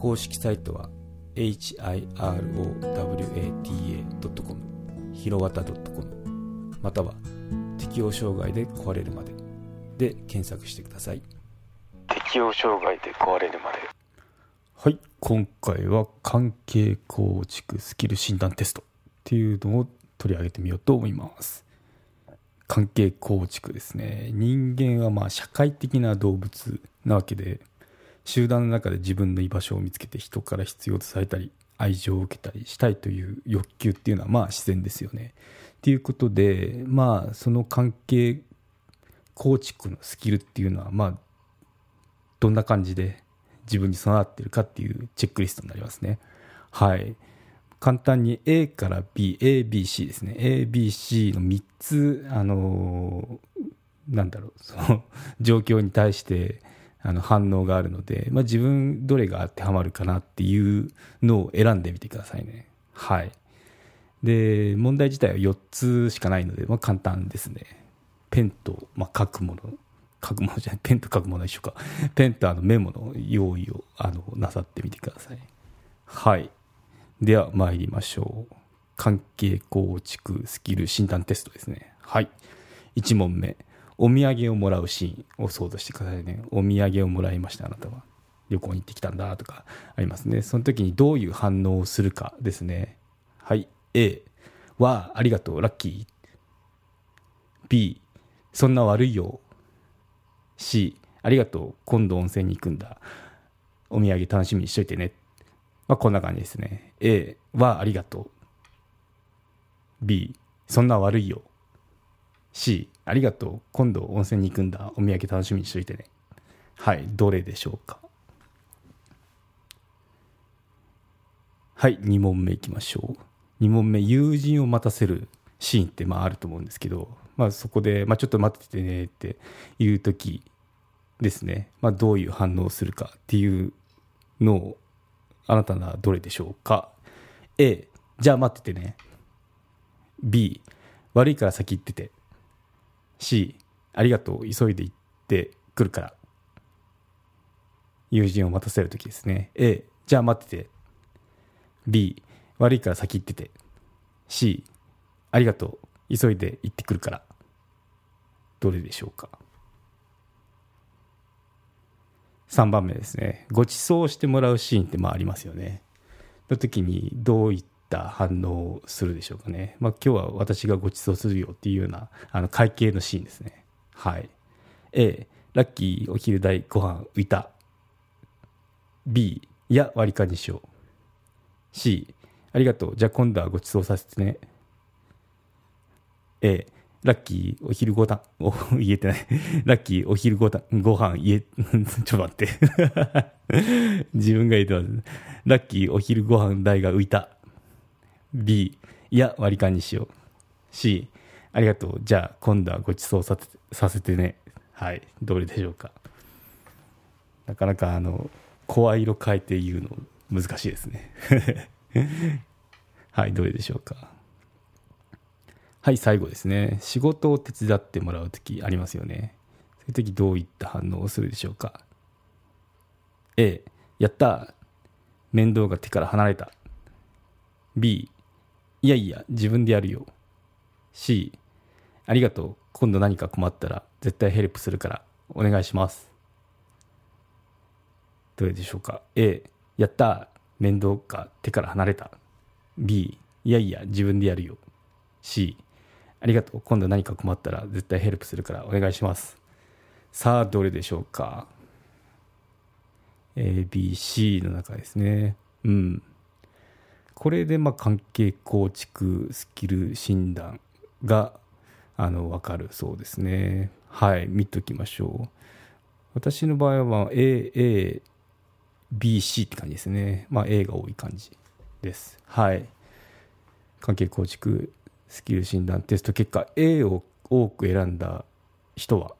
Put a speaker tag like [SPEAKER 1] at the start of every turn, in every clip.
[SPEAKER 1] 公式サイトは hirowata.com ひろわた .com または適応障害で壊れるまで。で検索してください。
[SPEAKER 2] 適応障害で壊れるまで。
[SPEAKER 1] はい。今回は関係構築スキル診断テストっていうのを取り上げてみようと思います。関係構築ですね。人間はまあ社会的な動物なわけで集団の中で自分の居場所を見つけて人から必要とされたり愛情を受けたりしたいという欲求っていうのはまあ自然ですよね。っていうことでまあその関係構築のスキルっていうのはまあどんな感じで自分に備わってるかっていうチェックリストになりますね。はい。簡単に A から B、A、B、C ですね。A、B、C の3つ、あのー、なんだろう、その状況に対して、あの反応があるので、まあ、自分どれが当てはまるかなっていうのを選んでみてくださいね。はい。で、問題自体は4つしかないので、まあ、簡単ですね。ペンと、まあ、書くもの、書くものじゃない、ペンと書くもの一緒か。ペンとあのメモの用意をあのなさってみてください。はい。では参りましょう。関係構築スキル診断テストですね。はい。1問目。お土産をもらうシーンを想像してくださいね。お土産をもらいました、あなたは。旅行に行ってきたんだとかありますね。その時にどういう反応をするかですね。はい。A は、ありがとう、ラッキー。B、そんな悪いよ。C、ありがとう、今度温泉に行くんだ。お土産楽しみにしといてね。まあ、こんな感じですね。A は、ありがとう。B、そんな悪いよ。C、ありがとう。今度温泉に行くんだ。お土産楽しみにしといてね。はい、どれでしょうか。はい、2問目いきましょう。2問目、友人を待たせるシーンってまああると思うんですけど、まあ、そこで、まあ、ちょっと待っててねっていう時ですね、まあ、どういう反応をするかっていうのをあなたならどれでしょうか A じゃあ待っててね B 悪いから先行ってて C ありがとう急いで行ってくるから。友人を待たせる時ですね。A じゃあ待ってて。B 悪いから先行ってて。C ありがとう急いで行ってくるから。どれでしょうか。3番目ですね。ご馳走してもらうシーンってまあありますよね。の時にどういった反応をするでしょうかね、まあ、今日は私がご馳走するよっていうようなあの会計のシーンですね。はい。A ラッキーお昼代ご飯浮いた。B いや割り勘にしよう。C ありがとう。じゃあ今度はご馳走させてね。A ラッキーお昼ご飯、お、言えてない。ラッキーお昼ご飯、ご飯言え、ちょっと待って。自分が言ってます。ラッキーお昼ご飯代が浮いた。B、いや、割り勘にしよう。C、ありがとう。じゃあ今度はご馳走させさせてね。はい。どれでしょうか。なかなかあの、声色変えて言うの難しいですね。はい、どれでしょうか。はい、最後ですね。仕事を手伝ってもらうときありますよね。そういうときどういった反応をするでしょうか。A、やった面倒が手から離れた。B、いやいや、自分でやるよ。C、ありがとう。今度何か困ったら絶対ヘルプするからお願いします。どれでしょうか？A、やった面倒が手から離れた。B、いやいや、自分でやるよ。C、ありがとう。今度何か困ったら絶対ヘルプするからお願いします。さあ、どれでしょうか？A、B、C の中ですね。うん。これで、まあ、関係構築スキル診断が、あの、わかるそうですね。はい、見ときましょう。私の場合は、A、A BC って感じですねまあ A が多い感じですはい関係構築スキル診断テスト結果 A を多く選んだ人は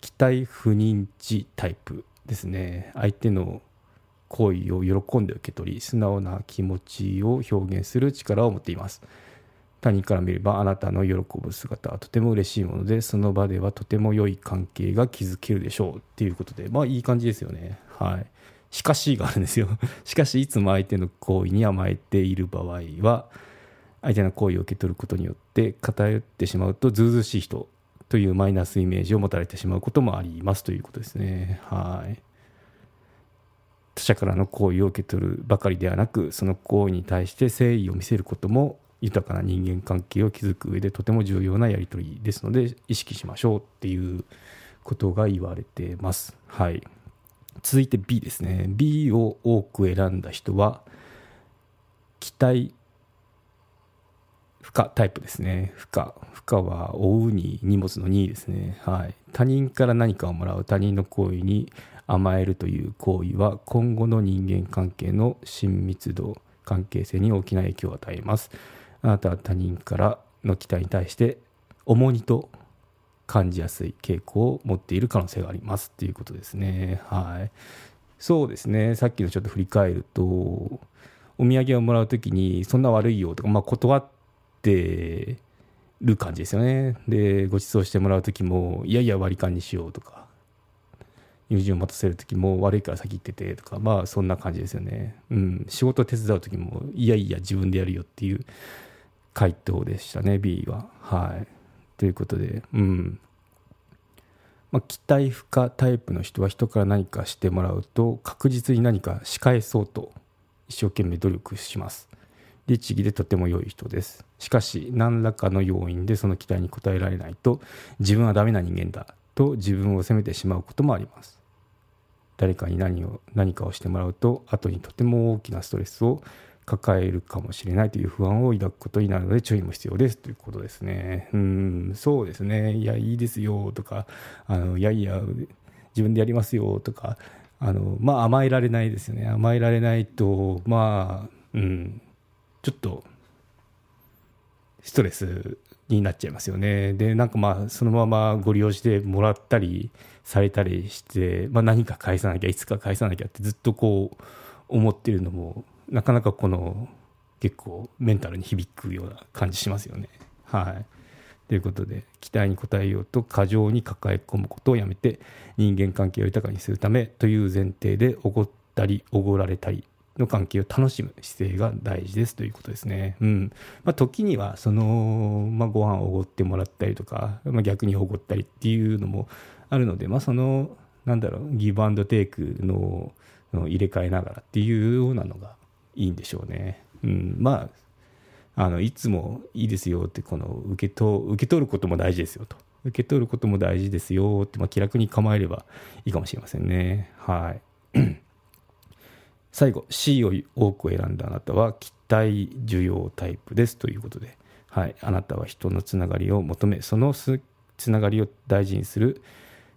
[SPEAKER 1] 期待不認知タイプですね相手の行為を喜んで受け取り素直な気持ちを表現する力を持っています。他人から見ればあなたの喜ぶ姿はとても嬉しいものでその場ではとても良い関係が築けるでしょうっていうことで。まあいい感じですよね。はい。しかしがあるんですよ。しかしいつも相手の行為に甘えている場合は相手の行為を受け取ることによって偏ってしまうとずうずしい人というマイナスイメージを持たれてしまうこともありますということですね。はい。他者からの行為を受け取るばかりではなくその行為に対して誠意を見せることも豊かな人間関係を築く上でとても重要なやり取りですので意識しましょうっていうことが言われてます。はい、続いて B ですね。B を多く選んだ人は期待負荷タイプですね。負荷。負荷は追うに荷物の2ですね。はい。他人から何かをもらう他人の行為に甘えるという行為は今後の人間関係の親密度関係性に大きな影響を与えます。あなたは他人からの期待に対して重荷と感じやすい傾向を持っている可能性がありますっていうことですね。はい。そうですね。さっきのちょっと振り返るとお土産をもらう時にそんな悪いよとか、まあ、断ってる感じですよね。でご馳走してもらう時もいやいや割り勘にしようとか友人を待たせる時も悪いから先行っててとかまあそんな感じですよね。うん。仕事手伝う時もいやいや自分でやるよっていう回答でしたね B は。はい。ということでうん。まあ、期待不可タイプの人は人から何かしてもらうと確実に何か仕返そうと一生懸命努力します。律儀でとても良い人です。しかし何らかの要因でその期待に応えられないと自分はダメな人間だ。と自分を責めてしまうこともあります誰かに何を何かをしてもらうと後にとても大きなストレスを抱えるかもしれないという不安を抱くことになるので注意も必要ですということですね。うん、そうですね。いや、いいですよとか、あのいやいや、自分でやりますよとか、あのまあ、甘えられないですよね。甘えられないと、まあ、うん、ちょっとストレスになっちゃいますよね。で、なんかまあ、そのままご利用してもらったりされたりして、まあ、何か返さなきゃ、いつか返さなきゃってずっとこう思ってるのも、なかなかこの結構メンタルに響くような感じしますよね。はい。ということで、期待に応えようと過剰に抱え込むことをやめて、人間関係を豊かにするためという前提で、おごったり、おごられたり、の関係を楽しむ姿勢が大事ですということですね。うんまあ、時にはその、まあ、ご飯をおごってもらったりとか、まあ、逆におごったりっていうのもあるので、まあ、そのなんだろうギブアンドテイクのの入れ替えながらっていうようなのがいいんでしょうね。うん、まああのいつもいいですよってこの受けと受け取ることも大事ですよと受け取ることも大事ですよって、まあ、気楽に構えればいいかもしれませんね。はい最後 C を多く選んだあなたは期待需要タイプですということで、はい、あなたは人のつながりを求めそのつながりを大事にする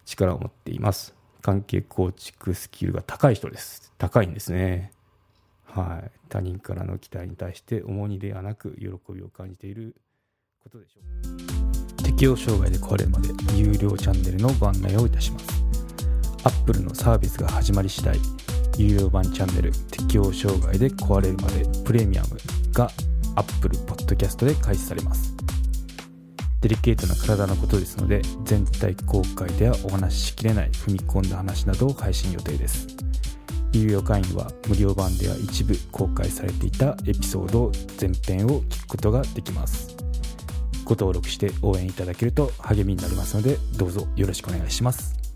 [SPEAKER 1] 力を持っています。関係構築スキルが高い人です。高いんですね。はい。他人からの期待に対して重荷ではなく喜びを感じていることでしょう。適応障害で壊れるまで有料チャンネルのご案内をいたします。Apple のサービスが始まり次第有料版チャンネル適応障害で壊れるまでプレミアムが Apple Podcast で開始されます。デリケートな体のことですので全体公開ではお話ししきれない踏み込んだ話などを配信予定です。有料会員は無料版では一部公開されていたエピソード全編を聞くことができます。ご登録して応援いただけると励みになりますのでどうぞよろしくお願いします。